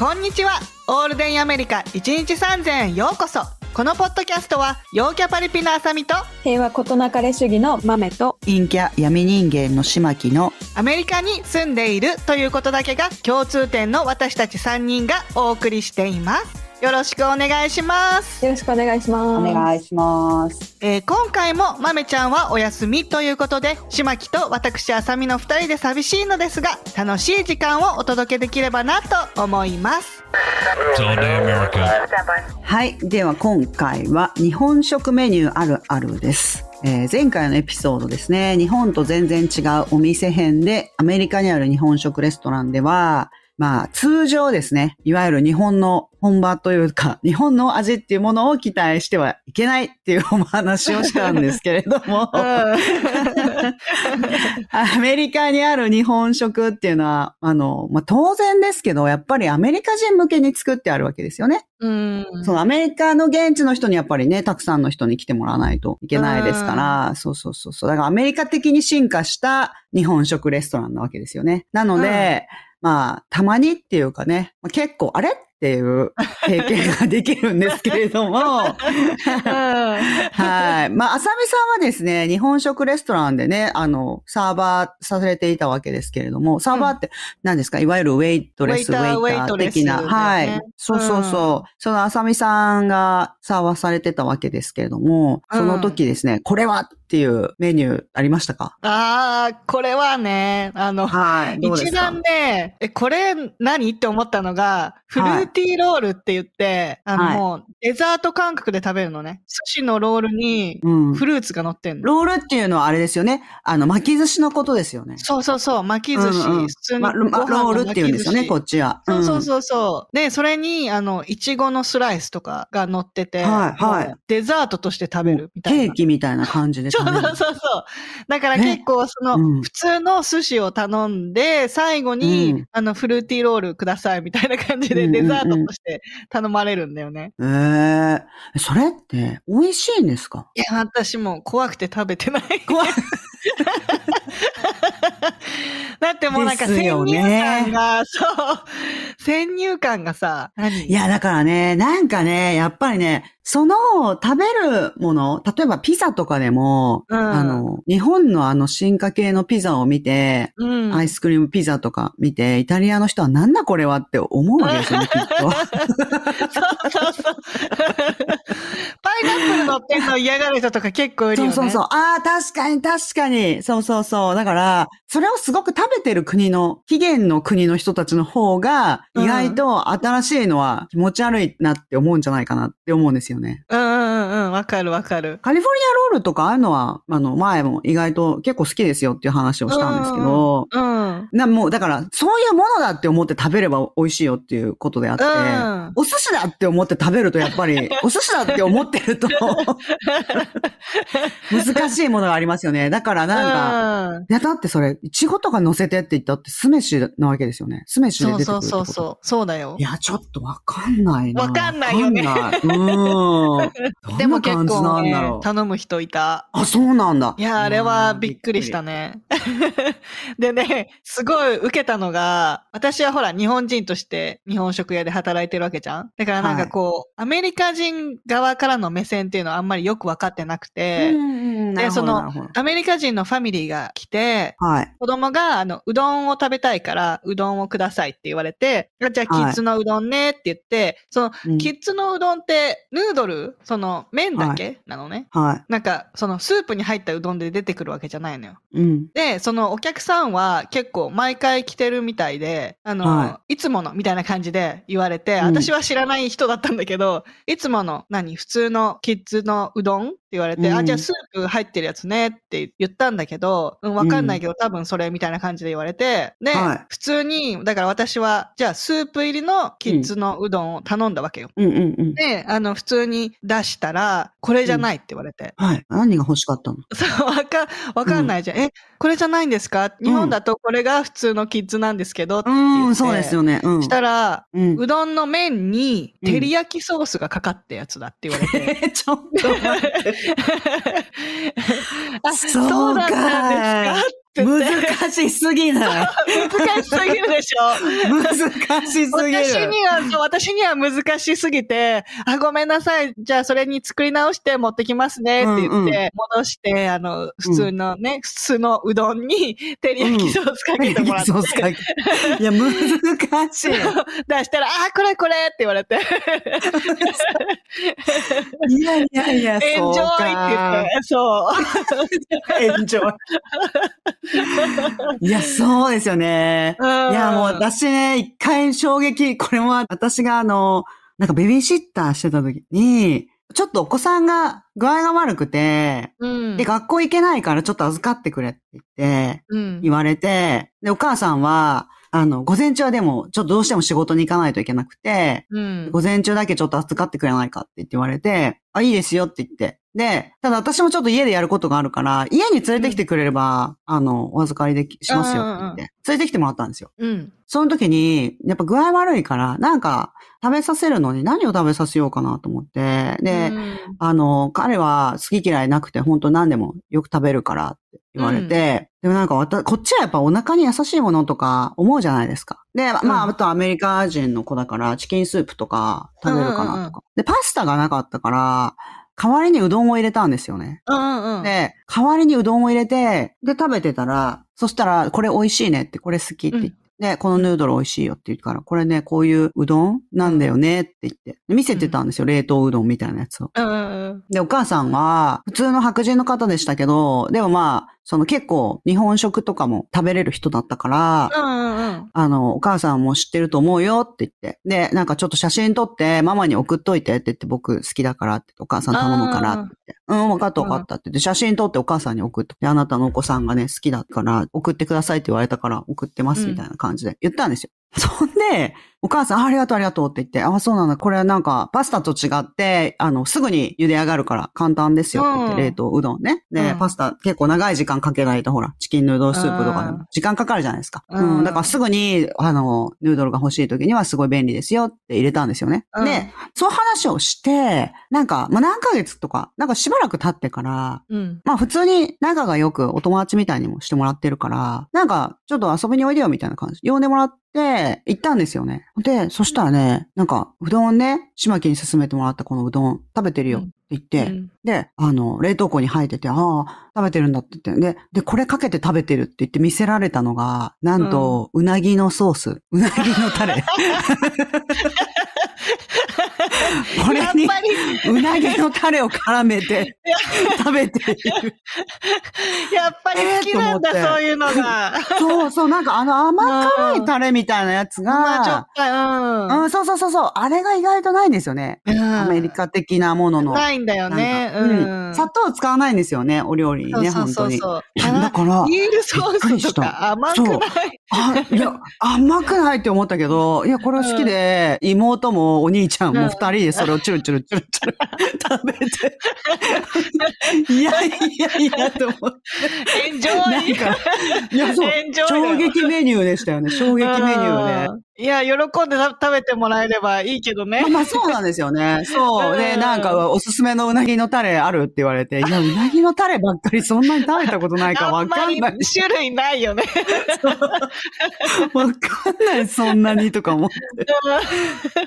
こんにちは。オールデンアメリカ1日3000円ようこそ。このポッドキャストは、陽キャパリピのあさみと、平和ことなかれ主義の豆と陰キャ闇人間の島木のアメリカに住んでいるということだけが共通点の私たち3人がお送りしています。よろしくお願いします。よろしくお願いします。お願いします。えー今回も豆ちゃんはお休みということで、島木と私あさみの2人で寂しいのですが、楽しい時間をお届けできればなと思います。はい。では今回は日本食メニューあるあるです。えー前回のエピソードですね、日本と全然違うお店編で、アメリカにある日本食レストランでは、まあ通常ですね、いわゆる日本の本場というか、日本の味っていうものを期待してはいけないっていうお話をしたんですけれども、アメリカにある日本食っていうのは、あの、まあ、当然ですけど、やっぱりアメリカ人向けに作ってあるわけですよね。うん。そのアメリカの現地の人にやっぱりね、たくさんの人に来てもらわないといけないですから、そうそうそうそう。だからアメリカ的に進化した日本食レストランなわけですよね。なので、まあ、たまにっていうかね、まあ結構、あれ？っていう経験ができるんですけれども、はい。まあ、あさみさんはですね、日本食レストランでね、あの、サーバーされていたわけですけれども、サーバーって何ですか、いわゆるウェイトレス、ウェイターウェイター的な？ねはい。そうそうそう。そのあさみさんがサーバーされてたわけですけれども、その時ですね、これはっていうメニューありましたか？ああ、これはね、あの、はい。一番ね、え、これ何って思ったのが、フルーティーロールって言って、あの、はいもう、デザート感覚で食べるのね。寿司のロールに、うん。フルーツが乗ってんの。ロールっていうのはあれですよね。あの、巻き寿司のことですよね。そうそうそう、巻き寿司。うんうん普通のまロールっていうんですよね、こっちは。そうそううんそうそう。で、それに、あの、いちごのスライスとかが乗ってて、はいはいデザートとして食べるみたいな。ケーキみたいな感じでそう。そうそうそう。だから結構その、うん普通の寿司を頼んで、最後に、うんあの、フルーティーロールくださいみたいな感じでデザートとして頼まれるんだよね。ええそれって美味しいんですか？いや、私もう怖くて食べてない。怖い。だってもうなんか先入ね観が、そう、先入観がさ、何？いや、だからね、なんかね、やっぱりね、その食べるもの、例えばピザとかでも、うんあの、日本のあの進化系のピザを見て、うん。アイスクリームピザとか見て、イタリアの人はなんだこれはって思うわけですよね、きっと。そうそうそう。パイナップル乗ってんの嫌がる人とか結構いるよね。そうそうそう。ああ、確かに確かに。そうそうそう。だから、それをすごく食べてる国の、起源の国の人たちの方が、うん意外と新しいのは気持ち悪いなって思うんじゃないかなって思うんですよね。うんうんうんうん、わかるわかる。カリフォルニアロールとかああいうのは、あの、前も意外と結構好きですよっていう話をしたんですけど、うん。な、もう、だから、そういうものだって思って食べれば美味しいよっていうことであって、うんお寿司だって思って食べるとやっぱり、お寿司だって思ってると、難しいものがありますよね。だからなんか、うんいや、だってそれ、いちごとか乗せてって言ったって、酢飯なわけですよね。酢飯でそう出てくるってことそうそうそう。そうだよい。や、ちょっとわかんないな。わかんないよねわかんない。うーん。でも結構ね。頼む人いた。あ、そうなんだ。いや、あれはびっくりしたね。でね、すごい受けたのが、私はほら、日本人として日本食屋で働いてるわけじゃんだからなんかこう、アメリカ人側からの目線っていうのはあんまりよくわかってなくて、で、そのアメリカ人のファミリーが来て、はい。子供が、あの、うどんを食べたいから、うどんをくださいって言われて、あじゃあ、キはいッズのうどんねって言って、その、うんキッズのうどんって、ヌードル？その、麺だけなのね。はなんか、その、スープに入ったうどんで出てくるわけじゃないのよ。い。うん。で、そのお客さんは結構毎回来てるみたいで、あの、、はいつものみたいな感じで言われて、うん私は知らない人だったんだけど、いつもの何普通のキッズのうどん言われて、うんあ、じゃあスープ入ってるやつねって言ったんだけど、うん、わかんないけど、多分それみたいな感じで言われて、で、はい普通に、だから私は、じゃあスープ入りのキッズのうどんを頼んだわけよ。うんうんうん。で、あの、普通に出したら、これじゃないって言われて。はい。何が欲しかったの？そう、わか、わかんないじゃん。え、これじゃないんですか？日本だとこれが普通のキッズなんですけどってう言って。ん、そうですよね。うん。したら、うん。うどんの麺に照り焼きソースがかかったやつだって言われて。え、ちょっと待って。あ、そうそうだったんですか？って。難しすぎない？難しすぎるでしょ難しすぎる。私には、私には難しすぎて、あ、ごめんなさい。じゃあそれに作り直して持ってきますねって言って、うんうん戻して、あの、普通のね、普通のうどんに照り焼きソースかけてもらって、そうっすかいや、難しい。出したら、あ、これこれって言われて、いやいやいや、エンジョイって言って、そう。エンジョイ。いや、そうですよね。いいや、もう私ね、一回衝撃、これも私があの、なんかベビーシッターしてた時に、ちょっとお子さんが具合が悪くて、うんで、学校行けないからちょっと預かってくれって言って、うん言われて、で、お母さんは、あの、午前中はでも、ちょっとどうしても仕事に行かないといけなくて、うん午前中だけちょっと預かってくれないかって言って言われて、あ、いいですよって言って。で、ただ私もちょっと家でやることがあるから、家に連れてきてくれれば、あの、お預かりできしますよって言って、連れてきてもらったんですよ。うん。その時に、やっぱ具合悪いから、なんか、食べさせるのに何を食べさせようかなと思って、で、うんあの、彼は好き嫌いなくて本当何でもよく食べるからって言われて、でもなんかわた、こっちはやっぱお腹に優しいものとか思うじゃないですか。で、まあ、うんあとアメリカ人の子だからチキンスープとか食べるかなとか。うんうんうんで、パスタがなかったから、代わりにうどんを入れたんですよね。うんうん。で、代わりにうどんを入れて、で、食べてたら、そしたら、これ美味しいねって、これ好きって言って、で、このヌードル美味しいよって言うから、これね、こういううどんなんだよねって言って、見せてたんですよ、冷凍うどんみたいなやつを。うんうんうん。で、お母さんは、普通の白人の方でしたけど、でもまあ、その結構日本食とかも食べれる人だったから、うんうんうん。あの、お母さんも知ってると思うよって言って。で、なんかちょっと写真撮ってママに送っといてって言って僕好きだからってお母さん頼むからって言って。うん、分かった分かったって言って写真撮ってお母さんに送って。で、あなたのお子さんがね、好きだから送ってくださいって言われたから送ってますみたいな感じで言ったんですよ。そんで、お母さん、あありがとうありがとうって言って、あ、そうなんだ。これはなんか、パスタと違って、あの、すぐに茹で上がるから簡単ですよって言って、うん冷凍うどんね。で、うんパスタ結構長い時間かけないと、ほら、チキンヌードルスープとかでうんも時間かかるじゃないですか。うんうん。だからすぐに、あの、ヌードルが欲しい時にはすごい便利ですよって入れたんですよね。うんで、そう話をして、なんか、まあ、何ヶ月とか、なんかしばらく経ってから、うん。まあ普通に仲が良くお友達みたいにもしてもらってるから、なんかちょっと遊びにおいでよみたいな感じ。呼んでもらって行ったんですよね。で、そしたらね、なんかうどんね、島木に勧めてもらったこのうどん食べてるよって言って、うんで、あの、冷凍庫に入ってて、ああ、食べてるんだって言って、で、で、これかけて食べてるって言って見せられたのが、なんと、うなぎのソース、うなぎのタレ。これに、うなぎのタレを絡めて食べている。やっぱり好きなんだ、そういうのが。そうそう、なんかあの甘辛いタレみたいなやつまあ、ちょっが、と、うん、そうそうそうそう、あれが意外とないんですよね。うん。アメリカ的なものの。ないんだよね。うん。砂糖使わないんですよね、お料理にね、そう本当に。そうそう。いやだから、ビールソースとか甘くないあ、いや、甘くないって思ったけど、いや、これ好きで、妹もお兄ちゃんも二人でそれをチュルチュルチュルチュル食べて。いやいやいや、と思って。エンジョイなんか、いや、そう衝撃メニューでしたよね、衝撃メニューで。うんいや、喜んでた食べてもらえればいいけどねまあ。まあそうなんですよね。そう。で、うんなんか、おすすめのうなぎのタレあるって言われて、いや、うなぎのタレばっかりそんなに食べたことないからわかんない。種類ないよね。わかんない、そんなにとか思って。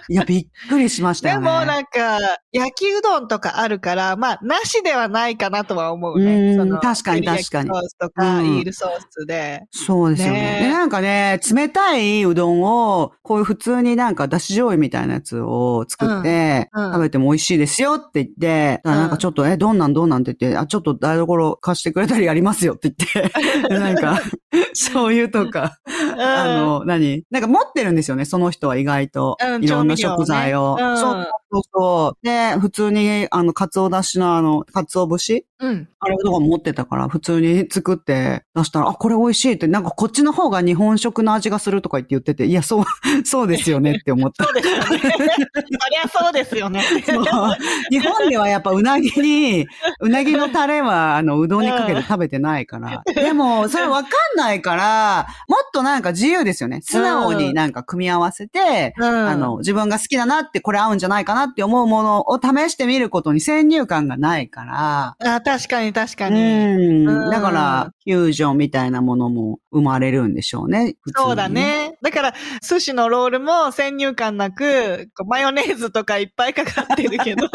いや、びっくりしましたでよね。もなんか、焼きうどんとかあるから、まあ、なしではないかなとは思ううね。んその確かに確かにソースとか、うんイールソースで。そうですよねねえで、なんかね、冷たいうどんを、こういう普通になんかだし醤油みたいなやつを作って、うん。うん。食べても美味しいですよって言って、なんかちょっと、え、どんなんどんなんって言って、あ、ちょっと台所貸してくれたりやりますよって言って、で なんか、醤油とか、あの、何？なんか持ってるんですよね、その人は意外と。うんいろんな食材を。そうそうそう。で、普通に、あの、かつおだしのあの、かつお節？うん。あれとか持ってたから、普通に作って出したら、あ、これ美味しいって、なんかこっちの方が日本食の味がするとか言って言ってて、いや、そう、そうですよねって思った。そうですよね。そりゃそうですよね。日本ではやっぱうなぎに、うなぎのタレは、あの、うどんにかけて食べてないから。でも、それわかんないから、もっとなんか自由ですよね。素直になんか組み合わせて、うんあの、自分が好きだなって、これ合うんじゃないかなって思うものを試してみることに先入観がないから、あ確かに確かうに。ん。うんだから、フュージョンみたいなものも生まれるんでしょうね。そうだ。ね。だから、寿司のロールも先入観なく、マヨネーズとかいっぱいかかってるけど。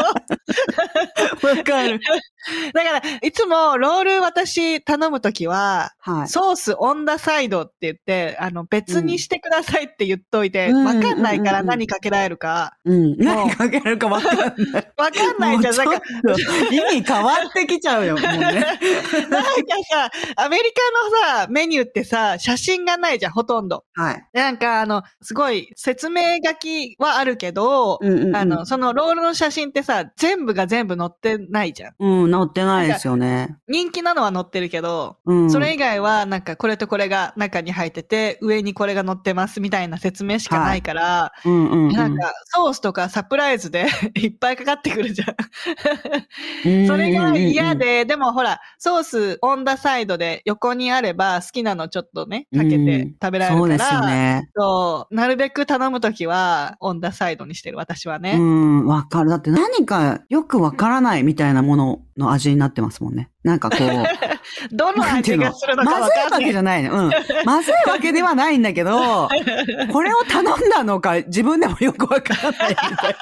わかる。だから、いつもロール私頼むときは、はい。ソースオンダサイドって言って、あの、別にしてくださいって言っといて、うんわかんないから何かけられるか。うん。何かけるかわかんない。わかんないじゃん。もなんちょ、っと意味変わってきちゃうよ、もうね。なんかさ、アメリカのさ、メニューってさ、写真がないじゃん、ほとんど。はい。なんか、あの、すごい、説明書きはあるけど、うんうんうんあの、そのロールの写真ってさ、全部が全部載ってないじゃん。うん、乗ってないですよね。人気なのは載ってるけど、うん。それ以外は、なんか、これとこれが中に入ってて、上にこれが載ってますみたいな説明しかないから、うんうんうん。なんか、ソースとかサプライズで いっぱいかかってくるじゃん、それが嫌で、でもほら、ソースオンダサイドで横にあれば好きなのちょっとね、かけて食べられるから、そうですよね。そうなるべく頼むときは、オンダサイドにしてる、私はね。うん、わかる。だって何かよくわからないみたいなものの味になってますもんね。なんかこう。どの味がするのかま。ずいわけじゃないの。うん。まずいわけではないんだけど、これを頼んだのか自分でもよくわからないみたいな。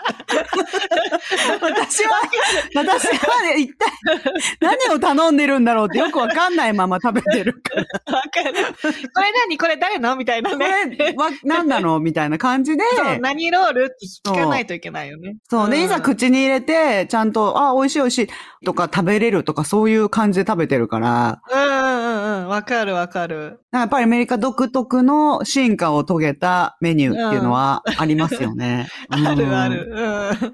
私は、私はね、一体何を頼んでるんだろうってよくわかんないまま食べてるから。わかる。これ何？これ誰の？みたいなこね。れ、わ、なんだろうみたいな感じで、そう、何ロールって聞かないといけないよね。そう。で、いざ口に入れて、ちゃんと、あ、美味しい美味しいとか食べれるとか、そういう感じで食べてるから、うんうんうんうん。わかるわかる。やっぱりアメリカ独特の進化を遂げたメニューっていうのはありますよね。あるあうん。る。うん。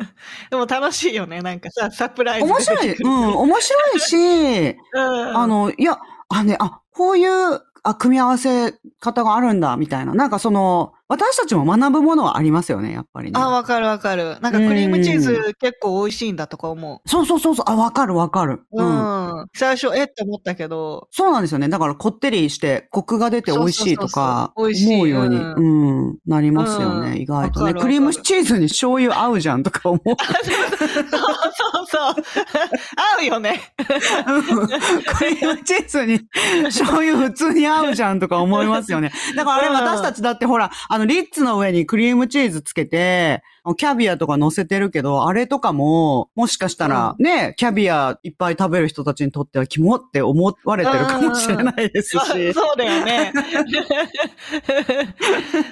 でも楽しいよね。なんかさ、サプライズで面白い。うん、面白いし、うん。あの、いや、あ、ね、あ、こういう、あ、組み合わせ方があるんだ、みたいな。なんかその、私たちも学ぶものはありますよね、やっぱりね。あ、わかるわかる。なんかクリームチーズ結構美味しいんだとか思そうそうそうそう、あ、わかるわかる。う。うん。最初、えって思ったけど、そうなんですよね。だからこってりして、コクが出て美味しいとか、思うように、ううん、なりますよね、うん意外とね。クリームチーズに醤油合うじゃんとか思う。そうそうそう。合うよね。うんクリームチーズに醤油普通に合うじゃんとか思いますよね。だからあれうん私たちだってほら、あの、リッツの上にクリームチーズつけて、キャビアとか乗せてるけど、あれとかも、もしかしたらね、キャビアいっぱい食べる人たちにとってはキモって思われてるかもしれないですし。そうだよね。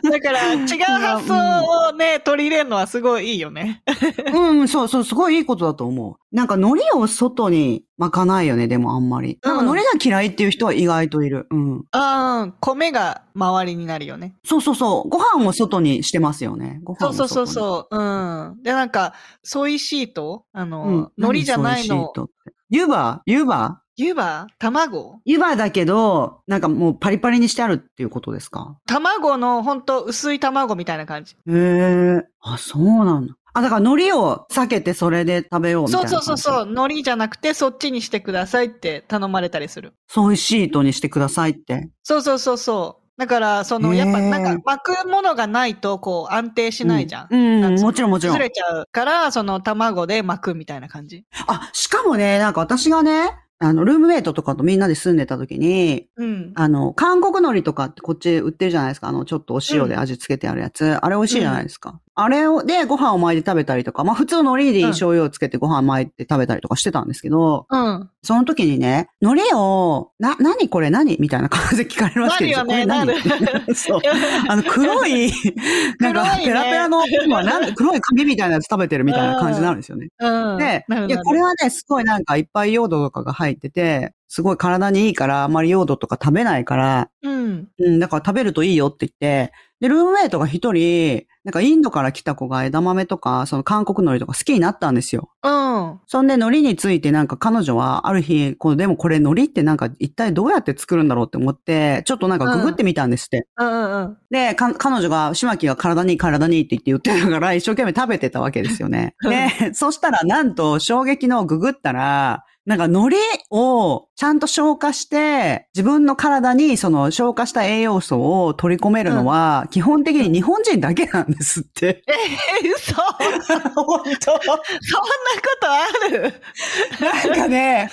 だから、違う発想をね、取り入れるのはすごいいいよね。うん、そうそう、すごいいいことだと思う。なんか海苔を外に巻かないよね、でもあんまり。なんか海苔が嫌いっていう人は意外といる。うん。ああ、米が周りになるよね。そうそうそう。ご飯を外にしてますよね。ご飯をそう。そうそうそう。うん。で、なんか、ソイシート？あの、うん。海苔じゃないの湯葉？湯葉？湯葉？卵？湯葉だけど、なんかもうパリパリにしてあるっていうことですか？卵のほんと薄い卵みたいな感じ。へえ。あ、そうなんだ。あ、だから海苔を避けてそれで食べようみたそいうな感じ。そうそうそう。海苔じゃなくてそっちにしてくださいって頼まれたりする。ソイシートにしてくださいって。そうそうそうそう。だから、その、やっぱなんか巻くものがないとこう安定しないじゃん。うん、うんもちろんもちろん崩。れちゃうから、その卵で巻くみたいな感じ。あ、しかもね、なんか私がね、あの、ルームメイトとかとみんなで住んでた時に、うん。あの、韓国海苔とかってこっち売ってるじゃないですか。あの、ちょっとお塩で味付けてあるやつ。あれ美味しいじゃないですか。あれを、で、ご飯を巻いて食べたりとか、まあ普通の海苔で醤油をつけてご飯巻いて食べたりとかしてたんですけど、うん。その時にね、海苔を、な、何これ何？みたいな感じで聞かれるわけですよ。なるよね そう。あの、黒い、なんか、ペラペラの、今なんだ黒い紙みたいなやつ食べてるみたいな感じになるんですよね。うん。で、いや、これはね、すごいなんかいっぱい用土とかが入ってて、すごい体にいいから、あんまり用土とか食べないから、うん。うん、だから食べるといいよって言って、で、ルームメイトが一人、なんかインドから来た子が枝豆とか、その韓国海苔とか好きになったんですよ。うん。そんで海苔についてなんか彼女はある日、こうでもこれ海苔ってなんか一体どうやって作るんだろうって思って、ちょっとなんかググってみたんですって。うんうんうん。で、か、彼女が、島木が体にいい体にいいって言って言ってるから、一生懸命食べてたわけですよね。で、そしたらなんと衝撃のググったら、なんか海苔をちゃんと消化して、自分の体にその消化した栄養素を取り込めるのは、基本的に日本人だけなんですって。え、嘘そんなこ本当とある？なんかね、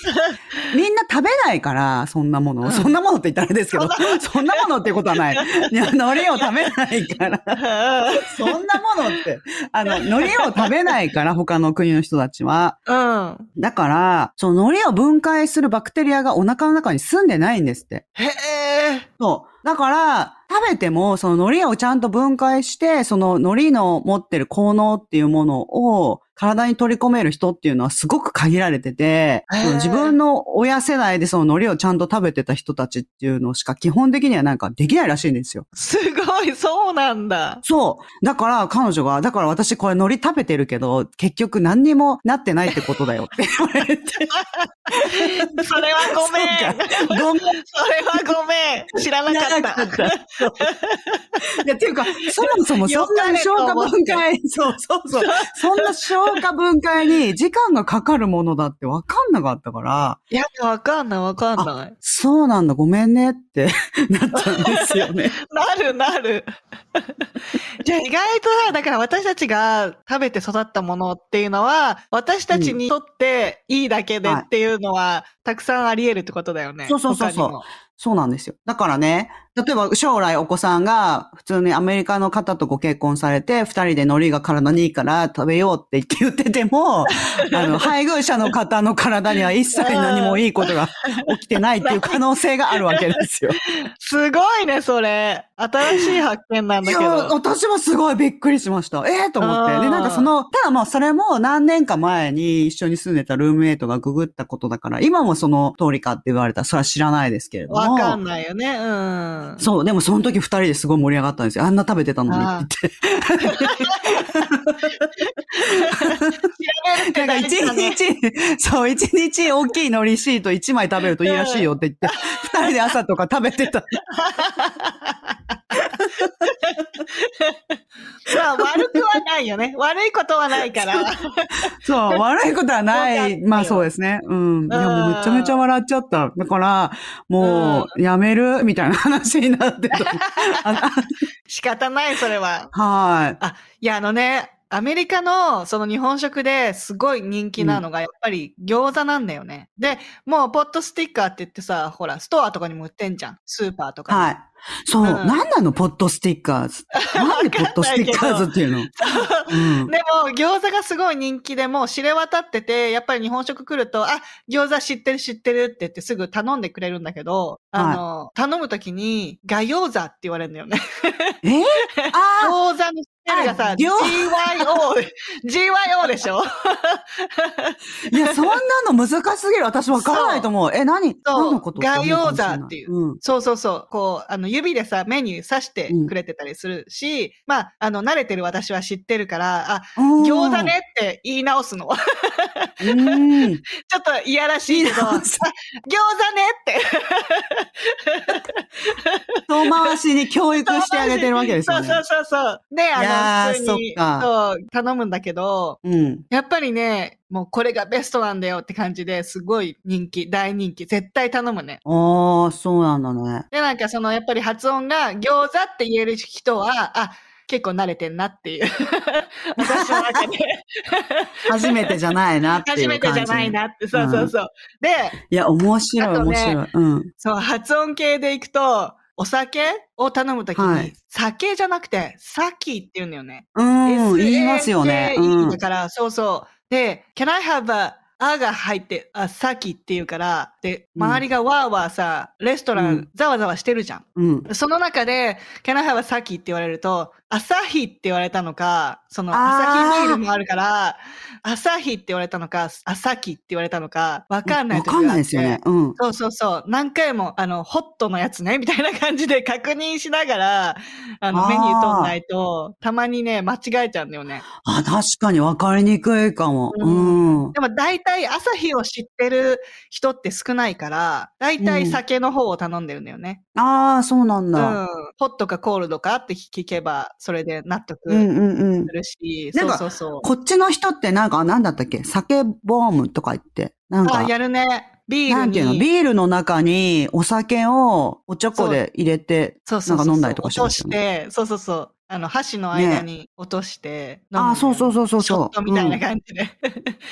みんな食べないから、そんなもの。そんなものって言ったらあれですけど、そんなものってことはない。いや、海苔を食べないから。そんなものって、あの、海苔を食べないから、他の国の人たちは。うん。だから、その海苔を分解するバクテリアがお腹の中に住んでないんですって。へえ。そう。だから、食べても、その海苔をちゃんと分解して、その海苔の持ってる効能っていうものを体に取り込める人っていうのはすごく限られてて、自分の親世代でその海苔をちゃんと食べてた人たちっていうのしか基本的にはなんかできないらしいんですよ。すごい、そうなんだ。そう。だから彼女が、だから私これ海苔食べてるけど、結局何にもなってないってことだよって言われて。それはごめん。ごめん。それはごめん。知らなかった。そういや、っていうか、そもそもそんなに消化分解、そうそうそう。そんな消化分解に時間がかかるものだって分かんなかったから、いや、わかんない、わかんない。そうなんだ、ごめんねって なったんですよね。なるなる。じゃあ意外とさ、だから私たちが食べて育ったものっていうのは、私たちにとっていいだけでっていうのは、たくさんあり得るってことだよね。そうそうそうそう他にもそうなんですよ。だからね、例えば将来お子さんが普通にアメリカの方とご結婚されて、二人で海苔が体にいいから食べようって言っててても、あの、配偶者の方の体には一切何もいいことが起きてないっていう可能性があるわけですよ。すごいね、それ。新しい発見なんだけいや、ど。私もすごいびっくりしました。ええと思って。あーで、なんかその、ただもうそれも何年か前に一緒に住んでたルームメイトがググったことだから、今もその通りかって言われたら、それは知らないですけれども。わかんないよね。うん。そう、でもその時二人ですごい盛り上がったんですよ。あんな食べてたのにって言って。なんか一日、そう、一日大きい海苔シート一枚食べるといいらしいよって言って、二人で朝とか食べてた。まあ、悪くはないよね。悪いことはないから。そう、悪いことはない。まあそうですね。うん。いや、もうめちゃめちゃ笑っちゃった。だから、もう、やめる？みたいな話になってた。あ 仕方ない、それは。はい。あ、いや、あのね、アメリカのその日本食ですごい人気なのがやっぱり餃子なんだよね。で、もうポットスティッカーって言ってさ、ほら、ストアとかにも売ってんじゃん。スーパーとかに。はい。そう、うん。なんなのポットスティッカーズ。なんでポットスティッカーズっていうの？うん。でも、餃子がすごい人気でもう知れ渡ってて、やっぱり日本食来ると、あ、餃子知ってる知ってるって言ってすぐ頼んでくれるんだけど、あの、頼むときに、ガ餃子って言われるんだよね。え？あ餃子のスペルがさ、GYO、GYO でしょ？あ、いや、そんなの難しすぎる。私わからないと思う。え、何？何のこと？ガ餃思うかもしれない子っていう。うん。そうそうそう。こう、あの、指でさ、メニュー刺してくれてたりするし、まあ、あの、慣れてる私は知ってるから、あ、うん餃子ね。って言い直すの。ちょうん。っといやらしいけど、あ餃子ねって。遠回しに教育してあげてるわけですよね。そうそうそうそう。で、いやーあの、普通に、そう、頼むんだけど、うん。やっぱりね、もうこれがベストなんだよって感じですごい人気、大人気。絶対頼むね。ああ、そうなんだね。で、なんかその、やっぱり発音が餃子って言える人は、あ、結構慣れてんなっていう。私の中で。初めてじゃないなっていう初めてじゃないなって。そうそうそう。で、いや、面白い、ね面白い。うん。そう、発音系でいくと、お酒を頼むときに、はい酒じゃなくて、サキって言うんだよね。うん、言いますよね。うんだ。から、そうそう。で、can I have a あが入って、あ、サキっていうから、で、うん周りがわーわーさ、レストランうんざわざわしてるじゃん。うん。その中で、can I have a サキって言われると、アサヒって言われたのか、その、あーアサヒビールもあるから、アサヒって言われたのか、アサキって言われたのか、わかんないわかんないですよね。。うん。そうそうそう。何回も、あの、ホットのやつね、みたいな感じで 確認しながら、あの、メニュー取んないと、たまにね、間違えちゃうんだよね。あ、確かに分かりにくいかも。ううん。でも大体、アサヒを知ってる人って少ないから、大体酒の方を頼んでるんだよね。ああ、そうなんうん。だ。ホットかコールドかって聞けば、それで納得うんうんうんす。るし、なんうそうそう。こっちの人ってなんか、なんだったっけ？酒ボームとか言って。なんあ、か、やるね。ビールなんていうの？に。ビールの中にお酒をおちょこで入れて。なんか飲んだりとかしまししたよね。て、そうそうそう。あの、箸の間に落として飲あそうそうそうそうショットみたいな感じで。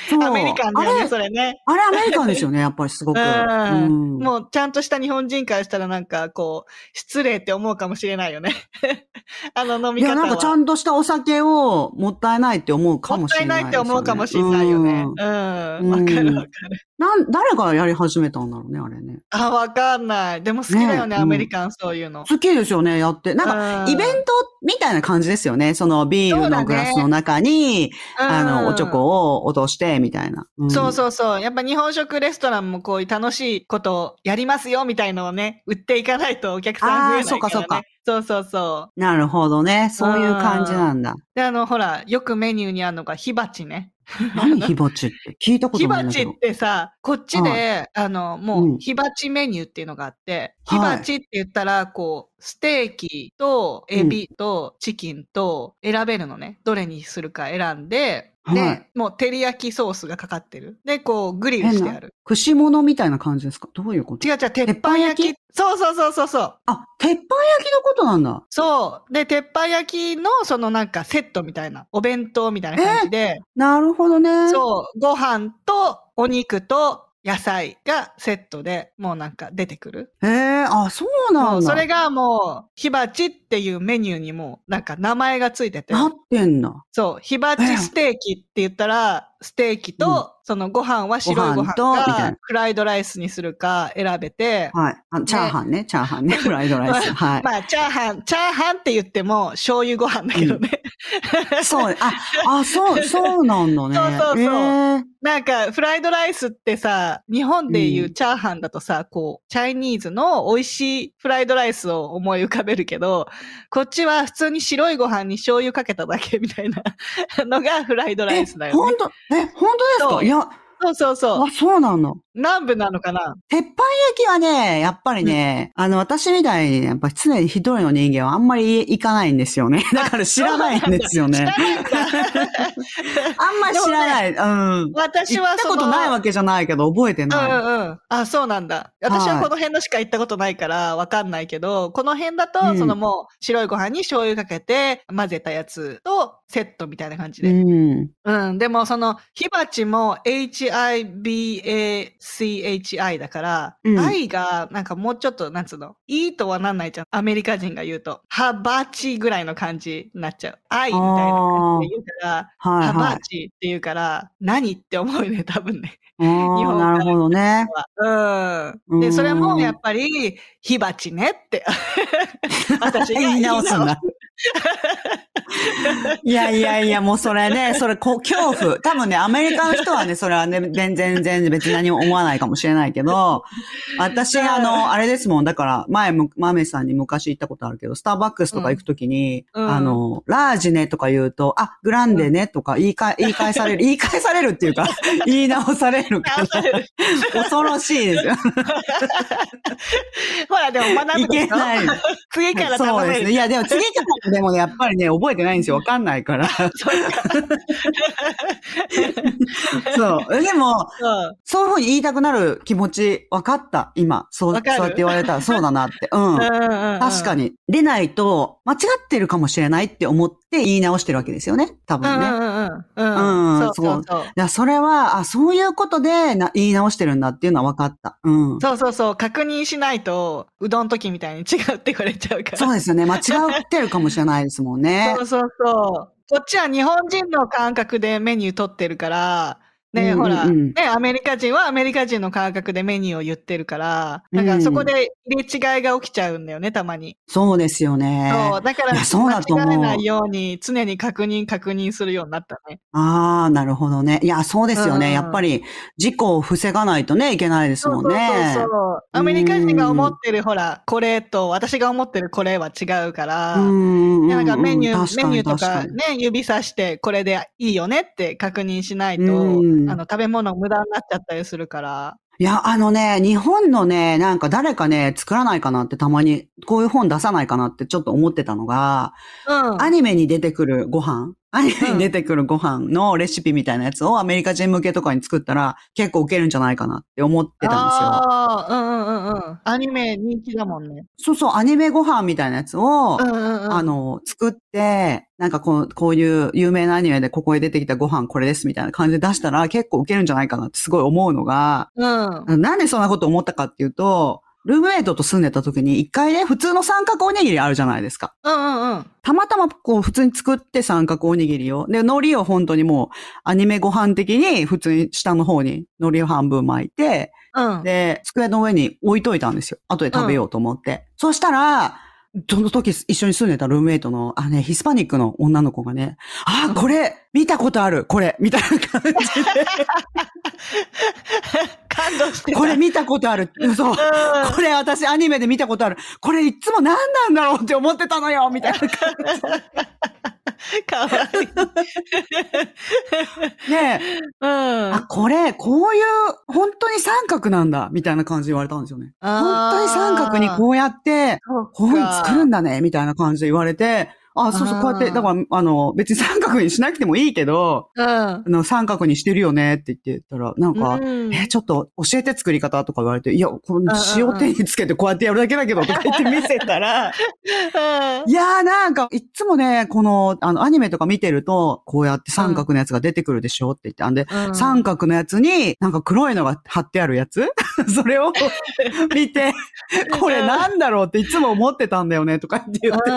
そうアメリカンだよね、あれそれね。あれアメリカンですよね、やっぱりすごく。うんうんもうちゃんとした日本人からしたらなんかこう、失礼って思うかもしれないよね。あの飲みいや、方は。なんかちゃんとしたお酒をもったいないって思うかもったいもしれなですよ、ね。ないいって思うかもしれないよね。ううんん。わ、うんかるわかる。なん、誰がやり始めたんだろうね、あれね。あ、わかんない。でも好きだよね、ねアメリカンそういうの。好きですよね、やって。なんか、うんイベントみたいな感じですよね。そのビールのグラスの中に、あの、おちょこを落として、みたいな。んそうそうそう。やっぱ日本食レストランもこういう楽しいことをやりますよみたいのをね、売っていかないとお客さん増えないから、ね。あーそうかそうかそうそうそう。なるほどね。そういう感じなんだ。で、あの、ほら、よくメニューにあるのが火鉢ね。何火鉢って。聞いたこ火とないんだけど鉢っ。てさ、こっちで、あの、もう火鉢メニューっていうのがあって、はい火鉢って言ったら、こう、ステーキとエビとチキンと選べるのね。どれにするか選んで、で、はいもう照り焼きソースがかかってる。で、こう、グリルしてある。串物みたいな感じですか？どういうこと？違う違う、鉄板焼き？鉄そうそうそうそうそう。あ、鉄板焼きのことなんだ。そう。で、鉄板焼きのそのなんかセットみたいな、お弁当みたいな感じで、なるほどね。そう、ご飯とお肉と野菜がセットでもうなんか出てくる。へえ、あ、そうなんそれがもう、火鉢っていうメニューにもなんか名前がついてて、なってんだ。そう、火鉢ステーキって言ったら、ステーキと、そのご飯は白いご飯とフライドライスにするか選べて、はい。あチャーハンね、チャーハンね、フライドライス。はい。まあ、チャーハン、チャーハンって言っても醤油ご飯だけどね。そうね。あ、あ、そう、そうなんだね。そうそうそうえーなんか、フライドライスってさ、日本でいうチャーハンだとさ、こう、チャイニーズの美味しいフライドライスを思い浮かべるけど、こっちは普通に白いご飯に醤油かけただけみたいなのがフライドライスだえ、よね。本当？え、本当ですか？いや、そうそうそうあ、。そうなの。南部なのかな？鉄板焼きはね、やっぱりね、あの、私みたいにね、やっぱり常に一人の人間はあんまり行かないんですよね。だから知らないんですよね。あんまり知らない。うん。私は行ったことないわけじゃないけど、覚えてうんない。うんうん。あ、そうなんだ。私はこの辺のしか行ったことないからわかんないけど、この辺だと、うんそのもう白いご飯に醤油かけて混ぜたやつとセットみたいな感じで。うん。うん。でもその火鉢も HIBACHI だから、うん I がなんかもうちょっと、なんつうの、いいとはなんないじゃん。アメリカ人が言うと。ハバチぐらいの感じになっちゃう。I みたいな感じで言うから、はいはい。ハバチって言うから、何って思うよね、多分ね。ああ、なるほどね。うん。で、うんそれもやっぱり、火鉢ねって。私が言い直すんだ。いやいやいや、もうそれね、それこ、恐怖。多分ね、アメリカの人はね、それはね、全然、全然別に何も思わないかもしれないけど、私、あの、あれですもん、だから、前む、マメさんに昔行ったことあるけど、スターバックスとか行くときに、うんあの、ラージねとか言うと、あ、グランデねとか言い換え、言い返される、言い返されるっていうか、言い直されるから、恐ろしいですよ。ほら、でも学いぶでしょ？けない。次からそう。ですね。いや、でも次からでもね、やっぱりね、覚えてないんですよ。わかんないから。そう。でも、そういうふうに言いたくなる気持ち分かった、今。そう、そうやって言われたらそうだなって。うん。確かに。に。出ないと、間違ってるかもしれないって思って言い直してるわけですよね。多分ね。うんうんうんうん。うんそうそうそう。いや、それは、あ、そういうことでな言い直してるんだっていうのは分かった。うん。そうそうそう。確認しないと、うどん時みたいに違うって言われちゃうから。そうですよね。間違ってるかもしれないですもんねそ。うそうそう。こっちは日本人の感覚でメニュー取ってるから、ね、うんほら、うんうんね、アメリカ人はアメリカ人の感覚でメニューを言ってるから、なんかそこで入れ違いが起きちゃうんだよね、たまに。そうですよね。そう、だからそうだと思う間違えないように常に確認確認するようになったね。ああ、なるほどね。いや、そうですよね。うんやっぱり、事故を防がないとね、いけないですもんね。そうそうそう。アメリカ人が思ってる、ほら、これと私が思ってるこれは違うから、うんでなんかメニュー、メニューとか確ね、指さしてこれでいいよねって確認しないと、うんあの、食べ物無駄になっちゃったりするから。いや、あのね、日本のね、なんか誰かね、作らないかなってたまに、こういう本出さないかなってちょっと思ってたのが、うん。アニメに出てくるご飯アニメに出てくるご飯のレシピみたいなやつをアメリカ人向けとかに作ったら結構受けるんじゃないかなって思ってたんですよ。ああ、うんうんうんうん。アニメ人気だもんね。そうそう、アニメご飯みたいなやつを、うんうんうん。あの、作って、なんかこう、こういう有名なアニメでここへ出てきたご飯これですみたいな感じで出したら結構受けるんじゃないかなってすごい思うのが、うん。なんでそんなこと思ったかっていうと、ルームメイトと住んでた時に一回ね、普通の三角おにぎりあるじゃないですか。うんうんうん。たまたまこう普通に作って三角おにぎりを。で、海苔を本当にもうアニメご飯的に普通に下の方に海苔を半分巻いて、うん。で、机の上に置いといたんですよ。後で食べようと思って。そしたら、その時一緒に住んでたルームメイトの、あね、ヒスパニックの女の子がね、あ、これ、見たことある、これ、みたいな感じで、感動してた。これ見たことある、そう。うんこれ私アニメで見たことある。これいつも何なんだろうって思ってたのよみたいな感 かわいい。じで、うん。あ、これ、こういう、本当に三角なんだみたいな感じで言われたんですよね。本当に三角にこうやって、本作るんだねみたいな感じで言われて、あ、そうそう、こうやって、だから、あの、別に三角にしなくてもいいけど、うん。あの、三角にしてるよねって言ってたら、なんか、うん。え、ちょっと教えて作り方とか言われて、いや、このうん塩手につけてこうやってやるだけだけどとか言って見せたら、うん。いやーなんか、いっつもね、この、あの、アニメとか見てると、こうやって三角のやつが出てくるでしょって言って、あんで、うん。三角のやつに、なんか黒いのが貼ってあるやつ？それを見て、これなんだろうっていつも思ってたんだよねとかって言ってて。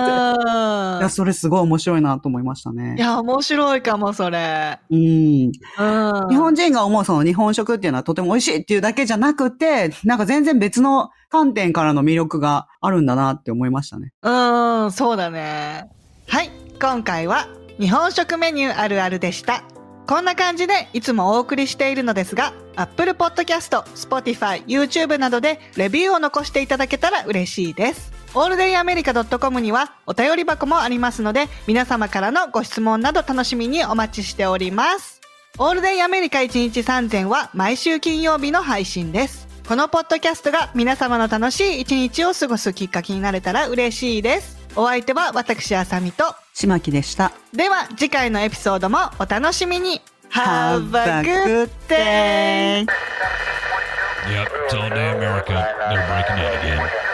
いや、それすごい面白いなと思いましたねい。や、面白いかも、それ。うん。うん。日本人が思うその日本食っていうのはとても美味しいっていうだけじゃなくて、なんか全然別の観点からの魅力があるんだなって思いましたね。うん、そうだね。はい、今回は日本食メニューあるあるでした。こんな感じでいつもお送りしているのですが、Apple Podcast、Spotify、YouTube などでレビューを残していただけたら嬉しいです。オールデイアメリカ .com にはお便り箱もありますので、皆様からのご質問など楽しみにお待ちしております。オールデイアメリカ1日3000は毎週金曜日の配信です。このポッドキャストが皆様の楽しい一日を過ごすきっかけになれたら嬉しいです。お相手は私あさみと、島木でした。では次回のエピソードもお楽しみに Have a good day! Yep, it's all day America. They're breaking in again.